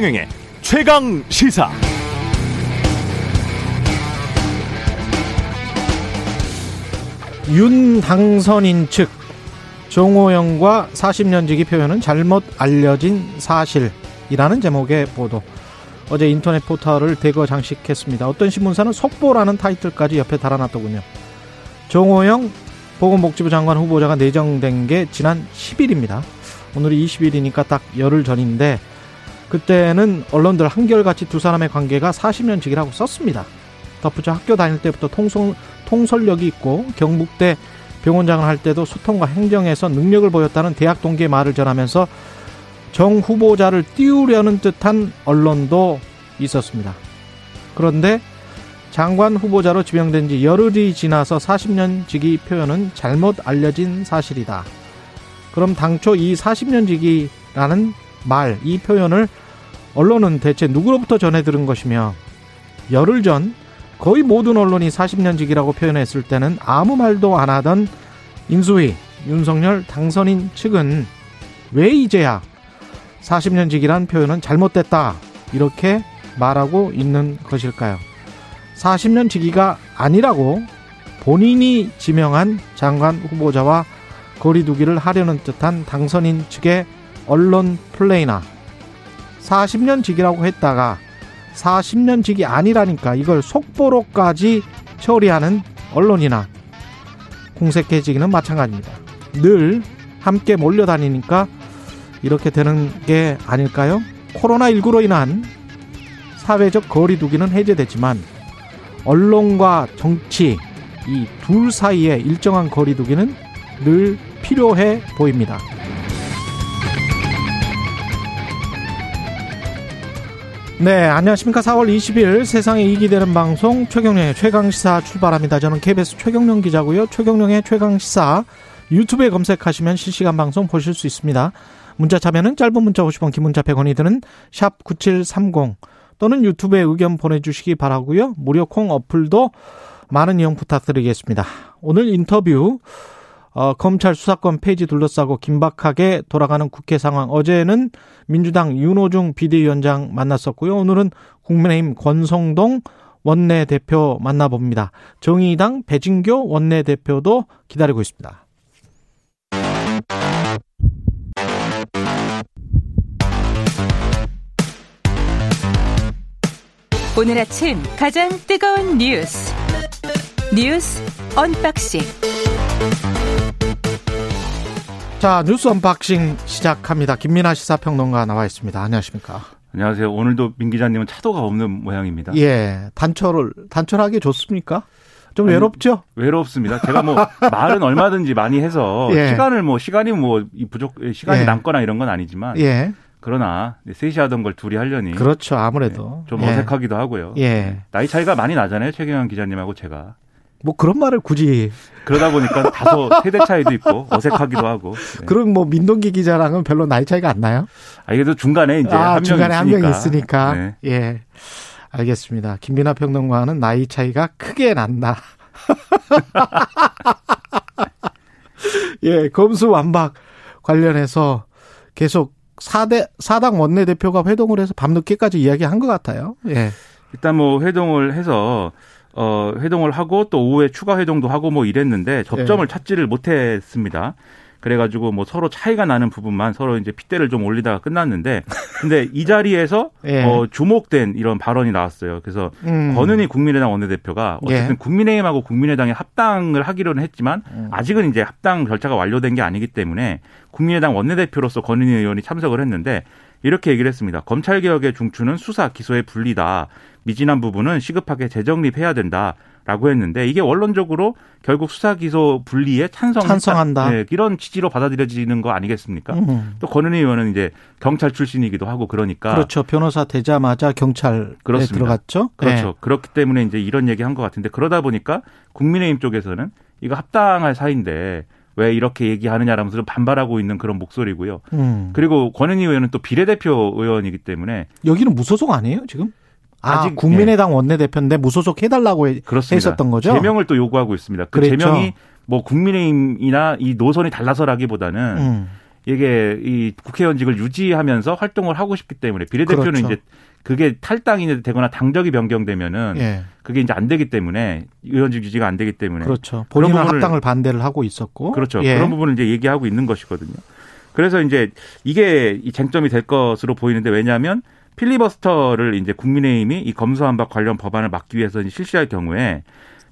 최경영의 최강 시사. 윤 당선인 측 정호영과 40년 지기 표현은 잘못 알려진 사실이라는 제목의 보도. 어제 인터넷 포털을 대거 장식했습니다. 어떤 신문사는 속보라는 타이틀까지 옆에 달아놨더군요. 정호영 보건복지부 장관 후보자가 내정된 게 지난 10일입니다. 오늘이 20일이니까 딱 열흘 전인데 그때는 언론들 한결같이 두 사람의 관계가 40년직이라고 썼습니다. 덧붙여 학교 다닐 때부터 통솔, 통솔력이 있고 경북대 병원장을 할 때도 소통과 행정에서 능력을 보였다는 대학 동기의 말을 전하면서 정 후보자를 띄우려는 듯한 언론도 있었습니다. 그런데 장관 후보자로 지명된 지 열흘이 지나서 40년 지기 표현은 잘못 알려진 사실이다. 그럼 당초 이 40년 지기라는 말, 이 표현을 언론은 대체 누구로부터 전해 들은 것이며 열흘 전 거의 모든 언론이 40년 지기라고 표현했을 때는 아무 말도 안 하던 인수위 윤석열 당선인 측은 왜 이제야 40년 지기란 표현은 잘못됐다 이렇게 말하고 있는 것일까요? 40년 지기가 아니라고 본인이 지명한 장관 후보자와 거리두기를 하려는 듯한 당선인 측의 언론 플레이나 40년 직이라고 했다가 40년 직이 아니라니까 이걸 속보로까지 처리하는 언론이나 공색해지기는 마찬가지입니다. 늘 함께 몰려다니니까 이렇게 되는 게 아닐까요? 코로나19로 인한 사회적 거리두기는 해제됐지만 언론과 정치 이 둘 사이에 일정한 거리두기는 늘 필요해 보입니다. 네, 안녕하십니까. 4월 20일 세상에 이익이 되는 방송 최경령의 최강시사 출발합니다. 저는 KBS 최경령 기자고요. 최경령의 최강시사 유튜브에 검색하시면 실시간 방송 보실 수 있습니다. 문자 참여는 짧은 문자 50원, 긴 문자 100원이 드는 샵 9730 또는 유튜브에 의견 보내주시기 바라고요. 무료 콩 어플도 많은 이용 부탁드리겠습니다. 오늘 인터뷰 어, 검찰 수사권 폐지 둘러싸고 긴박하게 돌아가는 국회 상황. 어제는 민주당 윤호중 비대위원장 만났었고요. 오늘은 국민의힘 권성동 원내대표 만나봅니다. 정의당 배진교 원내대표도 기다리고 있습니다. 오늘 아침 가장 뜨거운 뉴스 뉴스 언박싱 자 뉴스 언박싱 시작합니다. 김민아 시사평론가 나와 있습니다. 안녕하십니까? 안녕하세요. 오늘도 민 기자님은 차도가 없는 모양입니다. 예, 단출 단출하게 좋습니까? 좀 아니, 외롭죠? 외롭습니다. 제가 뭐 말은 얼마든지 많이 해서 예. 시간을 뭐 시간이 뭐 부족 시간이 예. 남거나 이런 건 아니지만 예. 그러나 셋이 하던 걸 둘이 하려니 그렇죠 아무래도 네, 좀 어색하기도 하고요. 예. 나이 차이가 많이 나잖아요 최경영 기자님하고 제가. 뭐 그런 말을 굳이 그러다 보니까 다소 세대 차이도 있고 어색하기도 하고. 네. 그럼 뭐 민동기 기자랑은 별로 나이 차이가 안 나요? 아 이게 도 중간에 이제 아, 한 중간에 한 명이 있으니까. 네. 예. 알겠습니다. 김민아 평론가는 나이 차이가 크게 난다. 예, 검수 완박 관련해서 계속 4대, 4당 원내대표가 회동을 해서 밤늦게까지 이야기한 것 같아요. 예. 일단 뭐 회동을 해서 어, 회동을 하고 또 오후에 추가 회동도 하고 뭐 이랬는데 접점을 네. 찾지를 못했습니다. 그래가지고 뭐 서로 차이가 나는 부분만 서로 이제 핏대를 좀 올리다가 끝났는데 근데 이 자리에서 예. 어, 주목된 이런 발언이 나왔어요. 그래서 음. 권은희 국민의당 원내대표가 어쨌든 예. 국민의힘하고 국민의당이 합당을 하기로는 했지만 음. 아직은 이제 합당 절차가 완료된 게 아니기 때문에 국민의당 원내대표로서 권은희 의원이 참석을 했는데 이렇게 얘기를 했습니다. 검찰 개혁의 중추는 수사 기소의 분리다. 미진한 부분은 시급하게 재정립해야 된다. 라고 했는데 이게 원론적으로 결국 수사 기소 분리에 찬성 찬성한다 네, 이런 취지로 받아들여지는 거 아니겠습니까? 음. 또 권은희 의원은 이제 경찰 출신이기도 하고 그러니까 그렇죠 변호사 되자마자 경찰에 그렇습니다. 들어갔죠. 그렇죠. 네. 그렇기 때문에 이제 이런 얘기 한 것 같은데 그러다 보니까 국민의힘 쪽에서는 이거 합당할 사이인데 왜 이렇게 얘기하느냐라면서 반발하고 있는 그런 목소리고요. 음. 그리고 권은희 의원은 또 비례대표 의원이기 때문에 여기는 무소속 아니에요 지금? 아, 아직 국민의당 예. 원내대표인데 무소속 해달라고 그렇습니다. 했었던 거죠. 제명을 또 요구하고 있습니다. 그 그랬죠. 제명이 뭐 국민의힘이나 이 노선이 달라서라기보다는 음. 이게 이 국회의원직을 유지하면서 활동을 하고 싶기 때문에 비례대표는 그렇죠. 이제 그게 탈당이 되거나 당적이 변경되면은 예. 그게 이제 안 되기 때문에 의원직 유지가 안 되기 때문에 그렇죠. 본인은 부분을- 합당을 반대를 하고 있었고. 그렇죠. 예. 그런 부분을 이제 얘기하고 있는 것이거든요. 그래서 이제 이게 이 쟁점이 될 것으로 보이는데 왜냐하면 필리버스터를 이제 국민의힘이 이 검수완박 관련 법안을 막기 위해서 실시할 경우에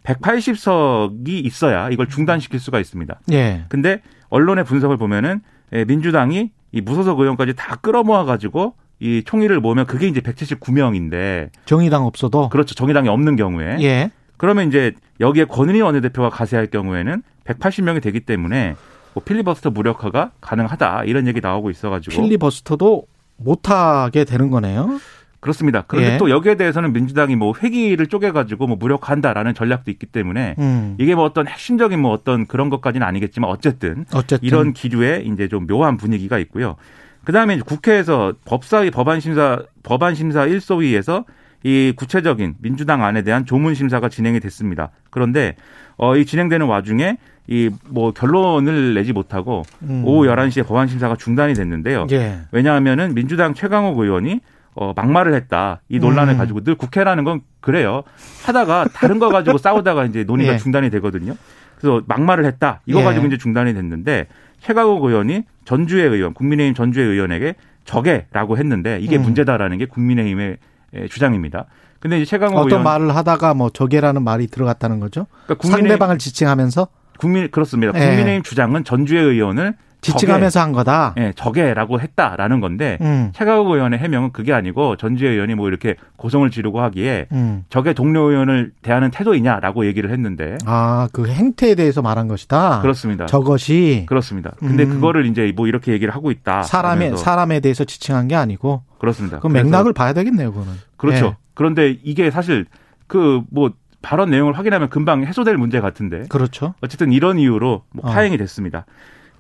180석이 있어야 이걸 중단시킬 수가 있습니다. 예. 근데 언론의 분석을 보면은 예, 민주당이 이 무소속 의원까지 다 끌어모아 가지고 이 총의를 모으면 그게 이제 179명인데 정의당 없어도. 그렇죠. 정의당이 없는 경우에 예. 그러면 이제 여기에 권은희 원내대표가 가세할 경우에는 180명이 되기 때문에 뭐 필리버스터 무력화가 가능하다 이런 얘기 나오고 있어가지고 필리버스터도 못하게 되는 거네요. 그렇습니다. 그런데 예. 또 여기에 대해서는 민주당이 뭐 회기를 쪼개가지고 뭐 무력화한다라는 전략도 있기 때문에 음. 이게 뭐 어떤 핵심적인 뭐 어떤 그런 것까지는 아니겠지만 어쨌든 어쨌든 이런 기류에 이제 좀 묘한 분위기가 있고요. 그 다음에 국회에서 법사위 법안심사 법안심사 1소위에서 이 구체적인 민주당 안에 대한 조문 심사가 진행이 됐습니다. 그런데 어, 이 진행되는 와중에 이 뭐 결론을 내지 못하고 음. 오후 11시에 법안 심사가 중단이 됐는데요. 예. 왜냐하면은 민주당 최강욱 의원이 어, 막말을 했다. 이 논란을 음. 가지고 늘 국회라는 건 그래요. 하다가 다른 거 가지고 싸우다가 이제 논의가 예. 중단이 되거든요. 그래서 막말을 했다. 이거 예. 가지고 이제 중단이 됐는데 최강욱 의원이 전주의 의원, 국민의힘 전주의 의원에게 적애라고 했는데 이게 음. 문제다라는 게 국민의힘의 에, 주장입니다. 근데 이제 최강욱 어떤 의원 말을 하다가 뭐 적이라는 말이 들어갔다는 거죠. 그러니까 국민의힘, 상대방을 지칭하면서 국민 그렇습니다. 예. 국민의힘 주장은 전주의 의원을 지칭하면서 한 거다. 예, 적애라고 했다라는 건데 음. 최강욱 의원의 해명은 그게 아니고 전주의 의원이 뭐 이렇게 고성을 지르고 하기에 음. 적의 동료 의원을 대하는 태도이냐라고 얘기를 했는데 아, 그 행태에 대해서 말한 것이다. 그렇습니다. 저것이 그렇습니다. 근데 음. 그거를 이제 뭐 이렇게 얘기를 하고 있다. 하면서 사람에 대해서 지칭한 게 아니고 그렇습니다. 그 그래서 맥락을 봐야 되겠네요, 그거는. 그렇죠. 예. 그런데 이게 사실 그뭐 발언 내용을 확인하면 금방 해소될 문제 같은데 그렇죠. 어쨌든 이런 이유로 뭐 어. 파행이 됐습니다.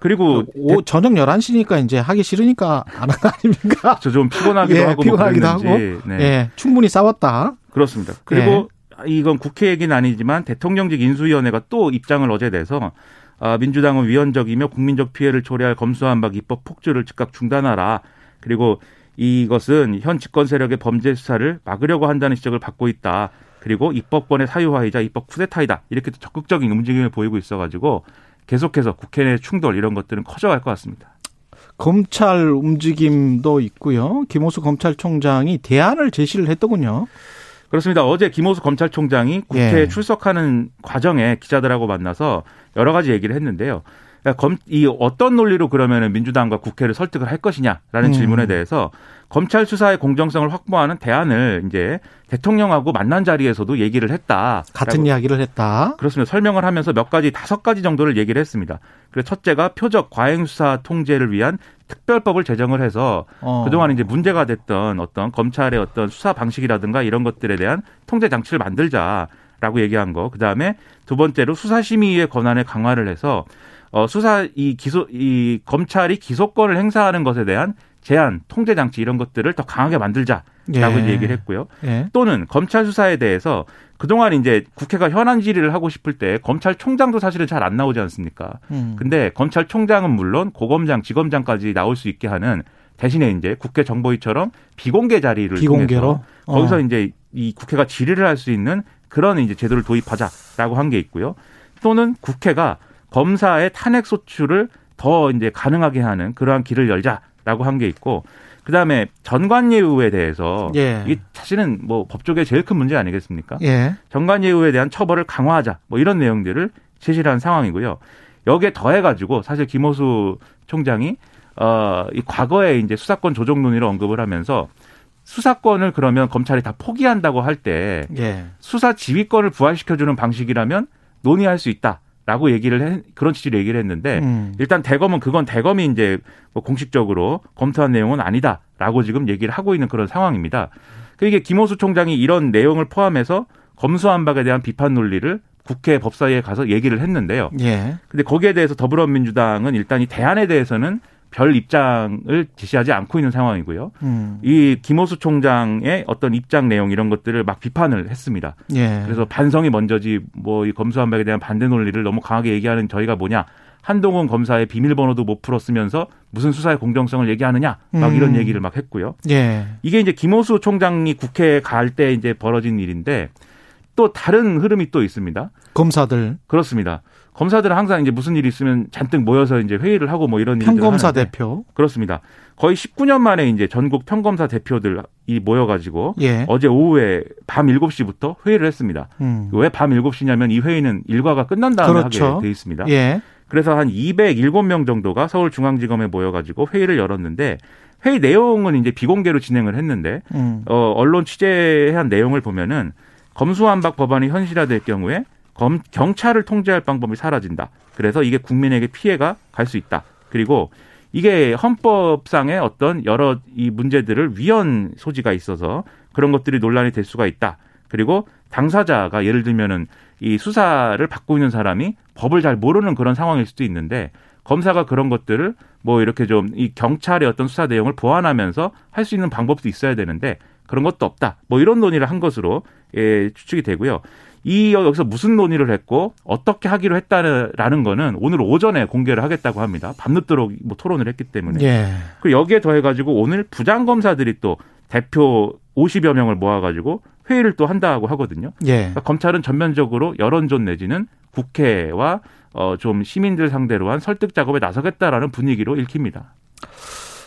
그리고 오, 저녁 11시니까 이제 하기 싫으니까 안 한 거 아닙니까? 저 좀 피곤하기도 예, 하고 피곤하기도 뭐 그랬는지. 네. 예, 충분히 싸웠다. 그렇습니다. 그리고 이건 국회 얘기는 아니지만 대통령직 인수위원회가 또 입장을 어제 내서 아, 민주당은 위헌적이며 국민적 피해를 초래할 검수완박 입법 폭주를 즉각 중단하라. 그리고 이것은 현 집권 세력의 범죄 수사를 막으려고 한다는 지적을 받고 있다. 그리고 입법권의 사유화이자 입법 쿠데타이다. 이렇게 또 적극적인 움직임을 보이고 있어가지고 계속해서 국회 내 충돌 이런 것들은 커져갈 것 같습니다. 검찰 움직임도 있고요. 김호수 검찰총장이 대안을 제시를 했더군요. 그렇습니다. 어제 김호수 검찰총장이 국회에 예. 출석하는 과정에 기자들하고 만나서 여러 가지 얘기를 했는데요. 그러니까 검, 이 어떤 논리로 그러면은 민주당과 국회를 설득을 할 것이냐라는 음. 질문에 대해서 검찰 수사의 공정성을 확보하는 대안을 이제 대통령하고 만난 자리에서도 얘기를 했다. 같은 이야기를 했다. 그렇습니다. 설명을 하면서 몇 가지 다섯 가지 정도를 얘기를 했습니다. 그래서 첫째가 표적 과잉 수사 통제를 위한 특별법을 제정을 해서 어. 그동안 이제 문제가 됐던 어떤 검찰의 어떤 수사 방식이라든가 이런 것들에 대한 통제 장치를 만들자 라고 얘기한 거. 그 다음에 두 번째로 수사심의의 권한을 강화를 해서 어 수사 이 기소 이 검찰이 기소권을 행사하는 것에 대한 제한, 통제 장치 이런 것들을 더 강하게 만들자라고 예. 얘기를 했고요. 예. 또는 검찰 수사에 대해서 그동안 이제 국회가 현안 질의를 하고 싶을 때 검찰총장도 사실은 잘 안 나오지 않습니까? 음. 근데 검찰총장은 물론 고검장, 지검장까지 나올 수 있게 하는 대신에 이제 국회 정보위처럼 비공개 자리를 비공개로 통해서 어. 거기서 이제 이 국회가 질의를 할 수 있는 그런 이제 제도를 도입하자라고 한 게 있고요. 또는 국회가 검사의 탄핵 소추를 더 이제 가능하게 하는 그러한 길을 열자라고 한 게 있고 그다음에 전관예우에 대해서 예. 이게 사실은 뭐 법조계 제일 큰 문제 아니겠습니까? 예. 전관예우에 대한 처벌을 강화하자 뭐 이런 내용들을 제시를 한 상황이고요. 여기에 더해가지고 사실 김호수 총장이 어이 과거에 이제 수사권 조정 논의를 언급을 하면서 수사권을 그러면 검찰이 다 포기한다고 할때 예. 수사 지휘권을 부활시켜주는 방식이라면 논의할 수 있다 라고 얘기를 해, 그런 취지로 얘기를 했는데 음. 일단 대검은 그건 대검이 이제 뭐 공식적으로 검토한 내용은 아니다라고 지금 얘기를 하고 있는 그런 상황입니다. 그 이게 김호수 총장이 이런 내용을 포함해서 검수완박에 대한 비판 논리를 국회 법사위에 가서 얘기를 했는데요. 예. 근데 거기에 대해서 더불어민주당은 일단 이 대안에 대해서는 별 입장을 제시하지 않고 있는 상황이고요. 음. 이 김호수 총장의 어떤 입장 내용 이런 것들을 막 비판을 했습니다. 예. 그래서 반성이 먼저지 뭐 이 검수완박에 대한 반대 논리를 너무 강하게 얘기하는 저희가 뭐냐 한동훈 검사의 비밀번호도 못 풀었으면서 무슨 수사의 공정성을 얘기하느냐 막 이런 음. 얘기를 막 했고요. 예. 이게 이제 김호수 총장이 국회에 갈 때 이제 벌어진 일인데 또 다른 흐름이 또 있습니다. 검사들 그렇습니다. 검사들은 항상 이제 무슨 일이 있으면 잔뜩 모여서 이제 회의를 하고 뭐 이런 일들 평검사 대표. 그렇습니다. 거의 19년 만에 이제 전국 평검사 대표들이 모여가지고 예. 어제 오후에 밤 7시부터 회의를 했습니다. 음. 왜밤 7시냐면 이 회의는 일과가 끝난 다음에 그렇죠. 하게 돼 있습니다. 예. 그래서 한 207명 정도가 서울중앙지검에 모여가지고 회의를 열었는데 회의 내용은 이제 비공개로 진행을 했는데 음. 어, 언론 취재한 내용을 보면은 검수완박 법안이 현실화될 경우에 검, 경찰을 통제할 방법이 사라진다. 그래서 이게 국민에게 피해가 갈 수 있다. 그리고 이게 헌법상의 어떤 여러 이 문제들을 위헌 소지가 있어서 그런 것들이 논란이 될 수가 있다. 그리고 당사자가 예를 들면은 이 수사를 받고 있는 사람이 법을 잘 모르는 그런 상황일 수도 있는데 검사가 그런 것들을 뭐 이렇게 좀 이 경찰의 어떤 수사 내용을 보완하면서 할 수 있는 방법도 있어야 되는데 그런 것도 없다. 뭐 이런 논의를 한 것으로 예, 추측이 되고요. 이 여기서 무슨 논의를 했고 어떻게 하기로 했다라는 거는 오늘 오전에 공개를 하겠다고 합니다. 밤늦도록 뭐 토론을 했기 때문에. 예. 그리고 여기에 더해 가지고 오늘 부장 검사들이 또 대표 50여 명을 모아 가지고 회의를 또 한다고 하거든요. 예. 그러니까 검찰은 전면적으로 여론전 내지는 국회와 어, 좀 시민들 상대로 한 설득 작업에 나서겠다라는 분위기로 읽힙니다.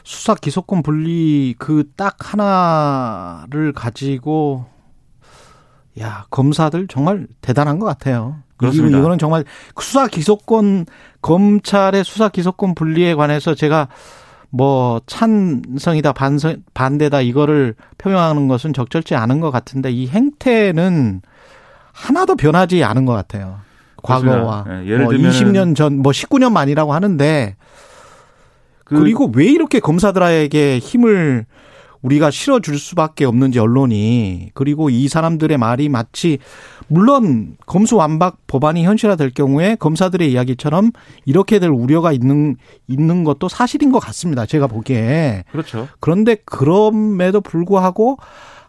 수사 기소권 분리 그 딱 하나를 가지고 야 검사들 정말 대단한 것 같아요. 그렇습니다. 이거는 정말 수사 기소권 검찰의 수사 기소권 분리에 관해서 제가 뭐 찬성이다 반성 반대다 이거를 표명하는 것은 적절치 않은 것 같은데 이 행태는 하나도 변하지 않은 것 같아요. 과거와. 예, 예를 뭐 들면은 20년 전 뭐 19년 만이라고 하는데 그- 그리고 왜 이렇게 검사들에게 힘을 우리가 실어줄 수밖에 없는지 언론이 그리고 이 사람들의 말이 마치 물론 검수완박 법안이 현실화될 경우에 검사들의 이야기처럼 이렇게 될 우려가 있는 있는 것도 사실인 것 같습니다. 제가 보기에 그렇죠. 그런데 그럼에도 불구하고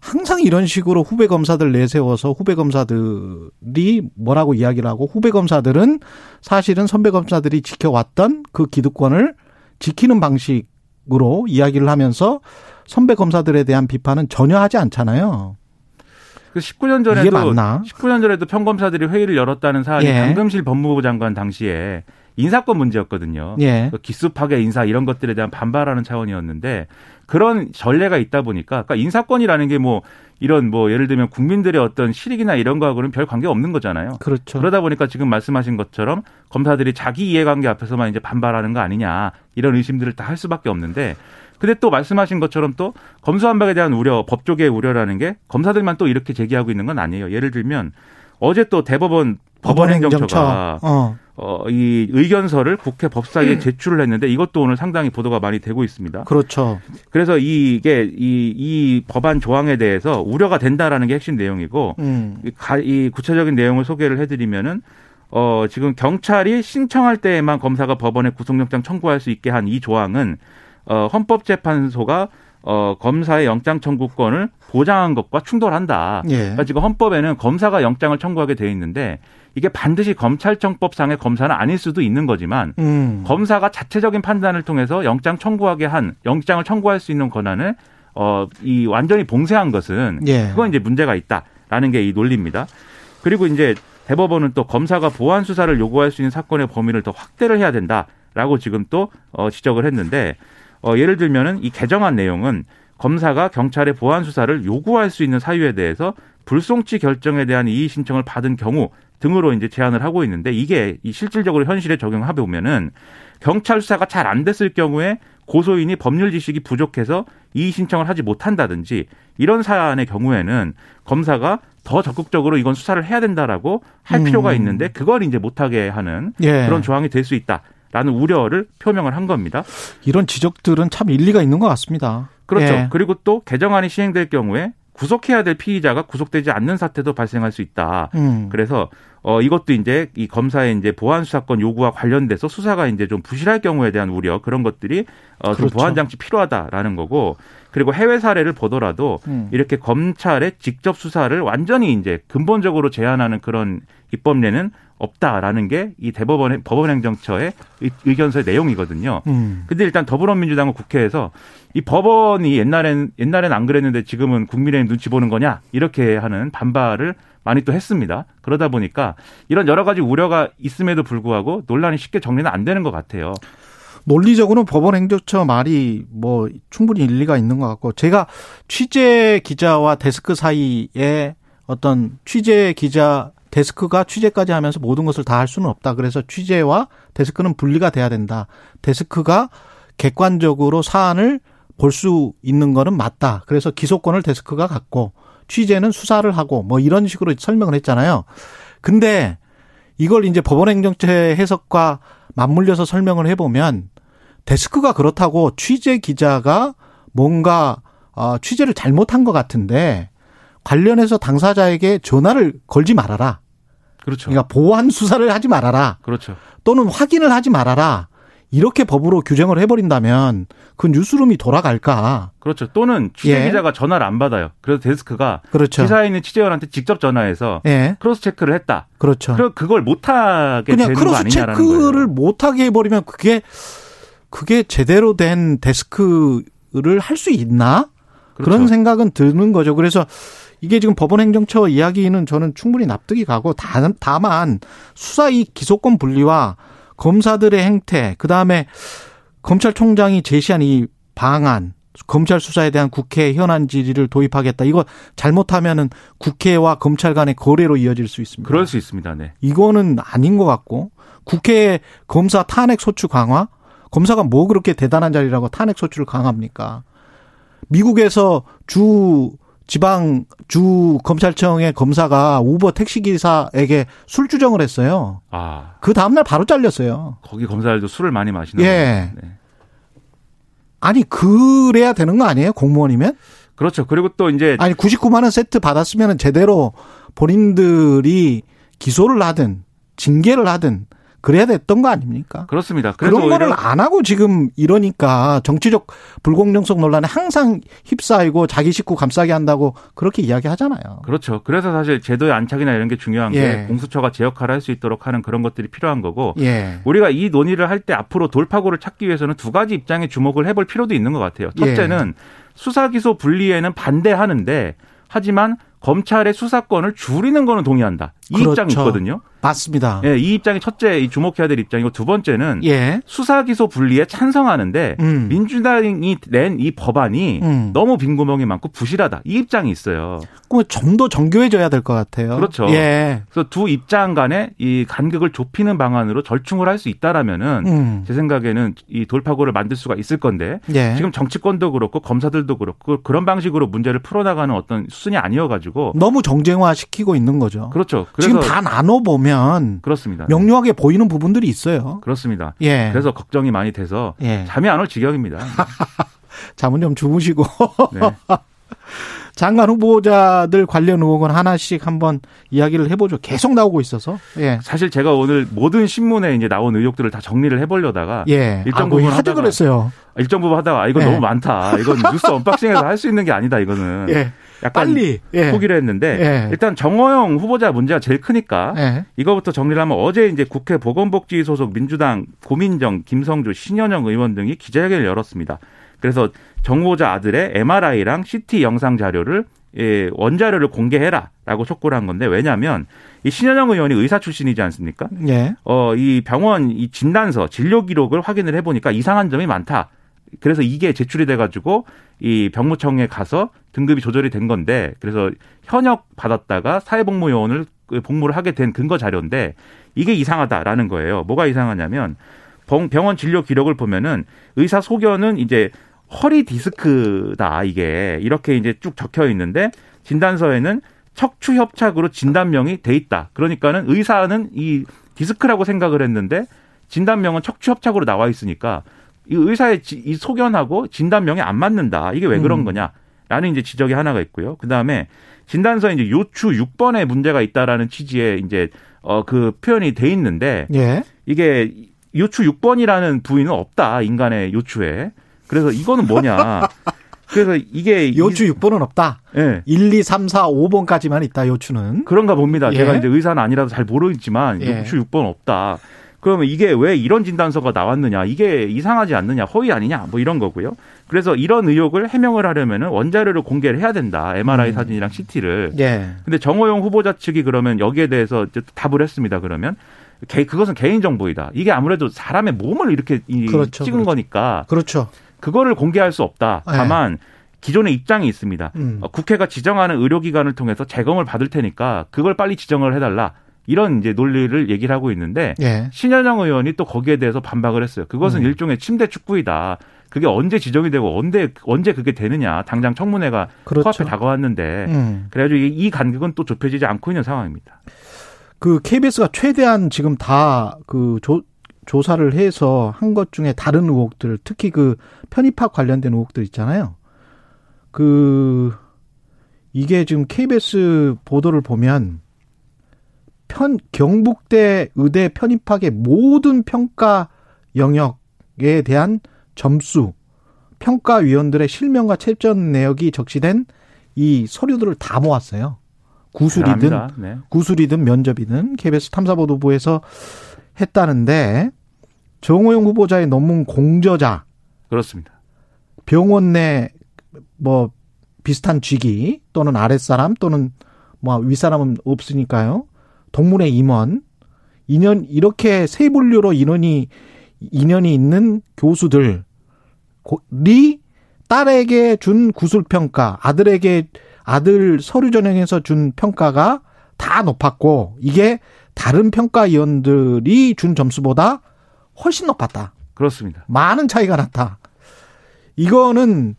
항상 이런 식으로 후배 검사들 내세워서 후배 검사들이 뭐라고 이야기를 하고 후배 검사들은 사실은 선배 검사들이 지켜왔던 그 기득권을 지키는 방식으로 이야기를 하면서 선배 검사들에 대한 비판은 전혀 하지 않잖아요. 그 19년 이게 전에도 맞나? 19년 전에도 평검사들이 회의를 열었다는 사안이 예. 강금실 법무부 장관 당시에 인사권 문제였거든요. 예. 그 기수 파괴 인사 이런 것들에 대한 반발하는 차원이었는데 그런 전례가 있다 보니까 그러니까 인사권이라는 게 뭐 이런 뭐 예를 들면 국민들의 어떤 실익이나 이런 거하고는 별 관계 없는 거잖아요. 그렇죠. 그러다 보니까 지금 말씀하신 것처럼 검사들이 자기 이해관계 앞에서만 이제 반발하는 거 아니냐 이런 의심들을 다 할 수밖에 없는데 근데 또 말씀하신 것처럼 또 검수완박에 대한 우려, 법조계의 우려라는 게 검사들만 또 이렇게 제기하고 있는 건 아니에요. 예를 들면 어제 또 대법원 법원행정처가 어. 어, 이 의견서를 국회 법사위에 제출을 했는데 이것도 오늘 상당히 보도가 많이 되고 있습니다. 그렇죠. 그래서 이게 이, 이 법안 조항에 대해서 우려가 된다라는 게 핵심 내용이고 음. 이 구체적인 내용을 소개를 해드리면은 어 지금 경찰이 신청할 때에만 검사가 법원에 구속영장 청구할 수 있게 한 이 조항은 어 헌법재판소가 어 검사의 영장 청구권을 보장한 것과 충돌한다. 예. 그러니까 지금 헌법에는 검사가 영장을 청구하게 돼 있는데 이게 반드시 검찰청법상의 검사는 아닐 수도 있는 거지만 음. 검사가 자체적인 판단을 통해서 영장 청구하게 한 영장을 청구할 수 있는 권한을 어 이 완전히 봉쇄한 것은 예. 그건 이제 문제가 있다라는 게 이 논리입니다. 그리고 이제 대법원은 또 검사가 보안 수사를 요구할 수 있는 사건의 범위를 더 확대를 해야 된다라고 지금 또 어, 지적을 했는데 어, 예를 들면은 이 개정안 내용은 검사가 경찰의 보안 수사를 요구할 수 있는 사유에 대해서 불송치 결정에 대한 이의 신청을 받은 경우 등으로 이제 제안을 하고 있는데 이게 이 실질적으로 현실에 적용해 보면은 경찰 수사가 잘 안 됐을 경우에 고소인이 법률 지식이 부족해서 이의 신청을 하지 못한다든지 이런 사안의 경우에는 검사가 더 적극적으로 이건 수사를 해야 된다라고 할 음. 필요가 있는데 그걸 이제 못하게 하는 예. 그런 조항이 될 수 있다 라는 우려를 표명을 한 겁니다. 이런 지적들은 참 일리가 있는 것 같습니다. 그렇죠. 예. 그리고 또 개정안이 시행될 경우에 구속해야 될 피의자가 구속되지 않는 사태도 발생할 수 있다. 음. 그래서 어 이것도 이제 이 검사의 이제 보안 수사권 요구와 관련돼서 수사가 이제 좀 부실할 경우에 대한 우려 그런 것들이 어좀 그렇죠. 보안 장치 필요하다라는 거고 그리고 해외 사례를 보더라도 음. 이렇게 검찰의 직접 수사를 완전히 이제 근본적으로 제한하는 그런 입법례는 없다라는 게 이 대법원 법원 행정처의 의견서의 내용이거든요. 음. 근데 일단 더불어민주당은 국회에서 이 법원이 옛날엔 옛날엔 안 그랬는데 지금은 국민의힘 눈치 보는 거냐 이렇게 하는 반발을 많이 또 했습니다. 그러다 보니까 이런 여러 가지 우려가 있음에도 불구하고 논란이 쉽게 정리는 안 되는 것 같아요. 논리적으로는 법원 행정처 말이 뭐 충분히 일리가 있는 것 같고 제가 취재 기자와 데스크 사이에 어떤 취재 기자 데스크가 취재까지 하면서 모든 것을 다 할 수는 없다. 그래서 취재와 데스크는 분리가 돼야 된다. 데스크가 객관적으로 사안을 볼 수 있는 거는 맞다. 그래서 기소권을 데스크가 갖고 취재는 수사를 하고 뭐 이런 식으로 설명을 했잖아요. 근데 이걸 이제 법원 행정처 해석과 맞물려서 설명을 해보면 데스크가 그렇다고 취재 기자가 뭔가 어, 취재를 잘못한 것 같은데 관련해서 당사자에게 전화를 걸지 말아라. 그렇죠. 그러니까 보완 수사를 하지 말아라. 그렇죠. 또는 확인을 하지 말아라. 이렇게 법으로 규정을 해버린다면 그 뉴스룸이 돌아갈까? 그렇죠. 또는 취재 예. 기자가 전화를 안 받아요. 그래서 데스크가 그렇죠. 기사에 있는 취재원한테 직접 전화해서 예, cross check를 했다. 그렇죠. 그럼 그걸 못하게 되는 거 cross 아니냐라는 check를. 못하게 해버리면 그게 그게 제대로 된 데스크를 할 수 있나? 그렇죠. 그런 생각은 드는 거죠. 그래서 이게 지금 법원 행정처 이야기는 저는 충분히 납득이 가고 다- 다만 수사 이 기소권 분리와 검사들의 행태 그다음에 검찰총장이 제시한 이 방안 검찰 수사에 대한 국회 현안 질의를 도입하겠다. 이거 잘못하면은 국회와 검찰 간의 거래로 이어질 수 있습니다. 그럴 수 있습니다. 네. 이거는 아닌 것 같고 국회 검사 탄핵 소추 강화 검사가 뭐 그렇게 대단한 자리라고 탄핵 소추를 강합니까? 미국에서 주 지방 주 검찰청의 검사가 우버 택시 기사에게 술 주정을 했어요. 아 그 다음 날 바로 잘렸어요. 거기 검사들도 술을 많이 마시는 예. 네. 아니 그래야 되는 거 아니에요? 공무원이면? 그렇죠. 그리고 또 이제 아니 99만 원 세트 받았으면 제대로 본인들이 기소를 하든 징계를 하든 그래야 됐던 거 아닙니까? 그렇습니다. 그런 거를 안 하고 지금 이러니까 정치적 불공정성 논란에 항상 휩싸이고 자기 식구 감싸게 한다고 그렇게 이야기하잖아요. 그렇죠. 그래서 사실 제도의 안착이나 이런 게 중요한 예. 게 공수처가 제 역할을 할 수 있도록 하는 그런 것들이 필요한 거고 예. 우리가 이 논의를 할 때 앞으로 돌파구를 찾기 위해서는 두 가지 입장에 주목을 해볼 필요도 있는 것 같아요. 예. 첫째는 수사 기소 분리에는 반대하는데 하지만 검찰의 수사권을 줄이는 거는 동의한다. 이 그렇죠. 입장이 있거든요. 맞습니다. 예, 이 입장이 첫째 이 주목해야 될 입장이고 두 번째는 예. 수사 기소 분리에 찬성하는데 음. 민주당이 낸 이 법안이 음. 너무 빈구멍이 많고 부실하다. 이 입장이 있어요. 좀더 정교해져야 될 것 같아요. 그렇죠. 예. 그래서 두 입장 간에 이 간격을 좁히는 방안으로 절충을 할 수 있다라면은 음. 제 생각에는 이 돌파구를 만들 수가 있을 건데 예. 지금 정치권도 그렇고 검사들도 그렇고 그런 방식으로 문제를 풀어나가는 어떤 수순이 아니어가지고 너무 정쟁화 시키고 있는 거죠. 그렇죠. 지금 다 나눠 보면 그렇습니다. 명료하게 보이는 부분들이 있어요. 그렇습니다. 예. 그래서 걱정이 많이 돼서 예. 잠이 안 올 지경입니다. 잠은 좀 주무시고 네. 장관 후보자들 관련 의혹은 하나씩 한번 이야기를 해보죠. 계속 나오고 있어서. 예. 사실 제가 오늘 모든 신문에 이제 나온 의혹들을 다 정리를 해보려다가 예. 일정 아, 뭐 부분 하다가- 그랬어요. 일정 부분 하다가 아, 이거 예. 너무 많다. 이건 뉴스 언박싱에서 할 수 있는 게 아니다. 이거는 예. 약간 빨리. 예. 포기를 했는데 예. 일단 정호영 후보자 문제가 제일 크니까 예. 이거부터 정리를 하면 어제 이제 국회 보건복지 소속 민주당 고민정, 김성주, 신현영 의원 등이 기자회견을 열었습니다. 그래서 정 후보자 아들의 MRI랑 CT 영상 자료를 예, 원자료를 공개해라라고 촉구를 한 건데 왜냐하면 이 신현영 의원이 의사 출신이지 않습니까? 예. 어, 이 병원 이 진단서 진료 기록을 확인을 해보니까 이상한 점이 많다. 그래서 이게 제출이 돼가지고 이 병무청에 가서 등급이 조절이 된 건데 그래서 현역 받았다가 사회복무요원을 그 복무를 하게 된 근거 자료인데 이게 이상하다라는 거예요. 뭐가 이상하냐면 병- 병원 진료 기록을 보면은 의사 소견은 이제 허리 디스크다 이게 이렇게 이제 쭉 적혀 있는데 진단서에는 척추 협착으로 진단명이 돼 있다. 그러니까는 의사는 이 디스크라고 생각을 했는데 진단명은 척추 협착으로 나와 있으니까 이 의사의 지- 이 소견하고 진단명이 안 맞는다. 이게 왜 그런 음. 거냐라는 이제 지적이 하나가 있고요. 그 다음에 진단서에 이제 요추 6번에 문제가 있다라는 취지의 이제 어 그 표현이 돼 있는데 예. 이게 요추 6번이라는 부위는 없다 인간의 요추에. 그래서 이거는 뭐냐? 그래서 이게 요추 6번은 없다. 예. 1, 2, 3, 4, 5번까지만 있다. 요추는. 그런가 봅니다. 예. 제가 이제 의사는 아니라서 잘 모르겠지만 예. 요추 6번 없다. 그러면 이게 왜 이런 진단서가 나왔느냐? 이게 이상하지 않느냐? 허위 아니냐? 뭐 이런 거고요. 그래서 이런 의혹을 해명을 하려면은 원자료를 공개를 해야 된다. MRI 음. 사진이랑 CT를. 예. 근데 정호영 후보자 측이 그러면 여기에 대해서 답을 했습니다. 그러면 개, 그것은 개인 정보이다. 이게 아무래도 사람의 몸을 이렇게 그렇죠, 찍은 그렇죠. 거니까. 그렇죠. 그거를 공개할 수 없다. 네. 다만 기존의 입장이 있습니다. 음. 어, 국회가 지정하는 의료기관을 통해서 재검을 받을 테니까 그걸 빨리 지정을 해달라. 이런 이제 논리를 얘기를 하고 있는데 예. 신현영 의원이 또 거기에 대해서 반박을 했어요. 그것은 음. 일종의 침대 축구이다. 그게 언제 지정이 되고 언제 언제 그게 되느냐. 당장 청문회가 그렇죠. 코앞에 다가왔는데 음. 그래가지고 이 간격은 또 좁혀지지 않고 있는 상황입니다. 그 KBS가 최대한 지금 다그 조사를 해서 한 것 중에 다른 의혹들, 특히 그 편입학 관련된 의혹들 있잖아요. 그 이게 지금 KBS 보도를 보면 편 경북대 의대 편입학의 모든 평가 영역에 대한 점수, 평가 위원들의 실명과 채점 내역이 적시된 이 서류들을 다 모았어요. 구술이든 네. 구술이든 면접이든 KBS 탐사보도부에서 했다는데 정호영 후보자의 논문 공저자 그렇습니다. 병원 내 뭐 비슷한 직위 또는 아랫사람 또는 뭐 윗사람은 없으니까요. 동문의 임원 인연 이렇게 세 분류로 인원이 인연이 있는 교수들이 딸에게 준 구술 평가, 아들에게 아들 서류 전형에서 준 평가가 다 높았고 이게 다른 평가위원들이 준 점수보다 훨씬 높았다. 그렇습니다. 많은 차이가 났다. 이거는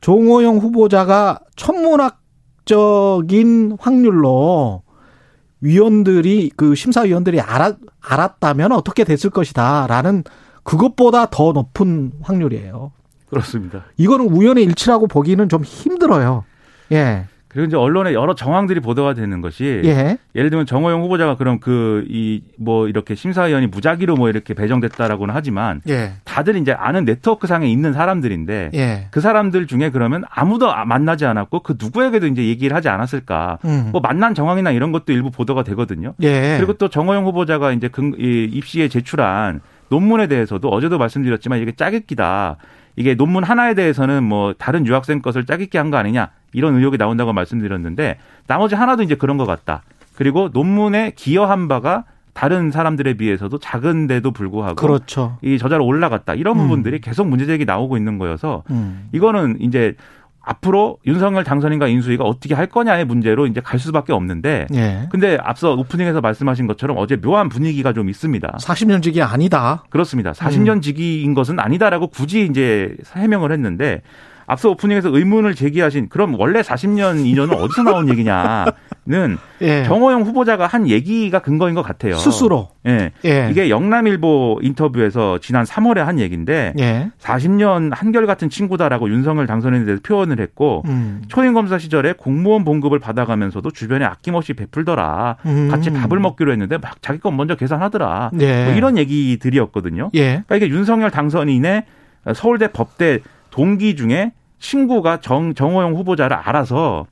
종호영 후보자가 천문학적인 확률로 위원들이 그 심사위원들이 알았, 알았다면 어떻게 됐을 것이다라는 그것보다 더 높은 확률이에요. 그렇습니다. 이거는 우연의 일치라고 보기는 좀 힘들어요. 예. 그리고 이제 언론에 여러 정황들이 보도가 되는 것이 예. 예를 들면 정호영 후보자가 그럼 그 이 뭐 이렇게 심사위원이 무작위로 뭐 이렇게 배정됐다라고는 하지만 예. 다들 이제 아는 네트워크 상에 있는 사람들인데 예. 그 사람들 중에 그러면 아무도 만나지 않았고 그 누구에게도 이제 얘기를 하지 않았을까 음. 뭐 만난 정황이나 이런 것도 일부 보도가 되거든요. 예. 그리고 또 정호영 후보자가 이제 입시에 제출한 논문에 대해서도 어제도 말씀드렸지만 이게 짜깁기다. 이게 논문 하나에 대해서는 뭐 다른 유학생 것을 짜깁기 한 거 아니냐 이런 의혹이 나온다고 말씀드렸는데 나머지 하나도 이제 그런 것 같다. 그리고 논문에 기여한 바가 다른 사람들에 비해서도 작은데도 불구하고 그렇죠. 이 저자로 올라갔다 이런 음. 부분들이 계속 문제 제기 나오고 있는 거여서 음. 이거는 이제 앞으로 윤석열 당선인과 인수위가 어떻게 할 거냐의 문제로 이제 갈 수밖에 없는데. 예. 근데 앞서 오프닝에서 말씀하신 것처럼 어제 묘한 분위기가 좀 있습니다. 40년 지기 아니다. 그렇습니다. 40년 지기인 것은 아니다라고 굳이 이제 해명을 했는데 앞서 오프닝에서 의문을 제기하신 그럼 원래 40년 인연은 어디서 나온 얘기냐는 예. 정호영 후보자가 한 얘기가 근거인 것 같아요. 스스로. 예. 예. 이게 영남일보 인터뷰에서 지난 3월에 한 얘기인데 예. 40년 한결같은 친구다라고 윤석열 당선인에 대해서 표현을 했고 음. 초임 검사 시절에 공무원 봉급을 받아가면서도 주변에 아낌없이 베풀더라. 음. 같이 밥을 먹기로 했는데 막 자기 건 먼저 계산하더라. 예. 뭐 이런 얘기들이었거든요. 예. 그러니까 이게 윤석열 당선인의 서울대 법대 동기 중에 친구가 정, 정호영 후보자를 알아서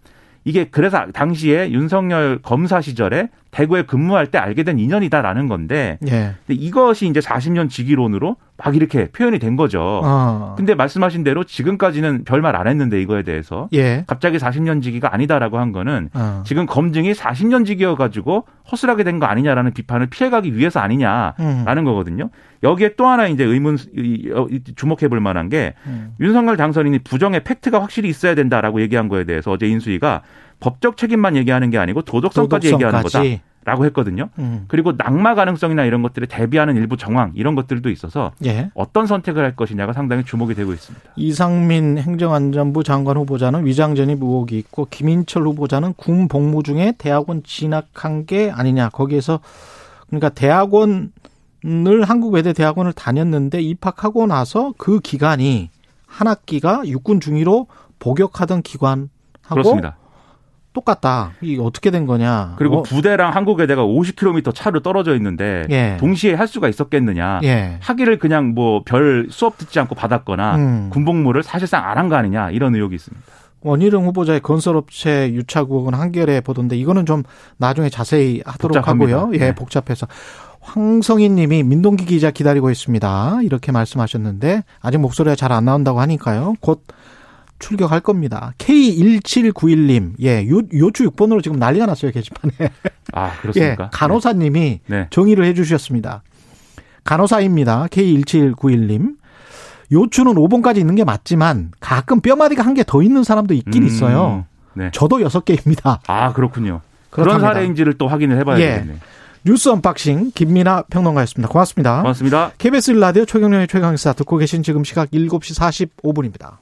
이게 그래서 당시에 윤석열 검사 시절에 대구에 근무할 때 알게 된 인연이다라는 건데 예. 이것이 이제 40년 직위론으로 막 이렇게 표현이 된 거죠. 어. 근데 말씀하신 대로 지금까지는 별말 안 했는데 이거에 대해서 예. 갑자기 40년 직위가 아니다라고 한 거는 어. 지금 검증이 40년 직위여 가지고 허술하게 된 거 아니냐라는 비판을 피해가기 위해서 아니냐라는 음. 거거든요. 여기에 또 하나 이제 의문 어, 주목해 볼 만한 게 음. 윤석열 당선인이 부정의 팩트가 확실히 있어야 된다라고 얘기한 거에 대해서 어제 인수위가 법적 책임만 얘기하는 게 아니고 도덕성까지, 도덕성까지. 얘기하는 거다. 라고 했거든요. 음. 그리고 낙마 가능성이나 이런 것들을 대비하는 일부 정황 이런 것들도 있어서 예. 어떤 선택을 할 것이냐가 상당히 주목이 되고 있습니다. 이상민 행정안전부 장관 후보자는 위장전입 의혹이 있고 김인철 후보자는 군 복무 중에 대학원 진학한 게 아니냐. 거기에서 그러니까 대학원을 한국외대 대학원을 다녔는데 입학하고 나서 그 기간이 한 학기가 육군 중위로 복역하던 기관하고 그렇습니다. 똑같다. 이게 어떻게 된 거냐. 그리고 어, 부대랑 한국외대가 50km 차로 떨어져 있는데 예. 동시에 할 수가 있었겠느냐. 예. 학위를 그냥 뭐 별 수업 듣지 않고 받았거나 음. 군복무를 사실상 안 한 거 아니냐 이런 의혹이 있습니다. 원희룡 후보자의 건설업체 유착국은 한겨레 보던데 이거는 좀 나중에 자세히 하도록 복잡합니다. 하고요. 예, 네. 복잡해서. 황성희 님이 민동기 기자 기다리고 있습니다. 이렇게 말씀하셨는데 아직 목소리가 잘 안 나온다고 하니까요. 곧 출격할 겁니다. K1791님. 예, 요, 요추 6번으로 지금 난리가 났어요, 게시판에. 아 예, 그렇습니까? 간호사 님이 네. 정의를 해 주셨습니다. 간호사입니다. K1791님. 요추는 5번까지 있는 게 맞지만 가끔 뼈마디가 한 개 더 있는 사람도 있긴 음, 있어요. 네. 저도 6개입니다. 아 그렇군요. 그런. 사례인지를 또 확인을 해봐야 예. 되겠네요. 뉴스 언박싱 김민아 평론가였습니다. 고맙습니다. 고맙습니다. KBS 라디오 최경영의 최강시사 듣고 계신 지금 시각 7시 45분입니다.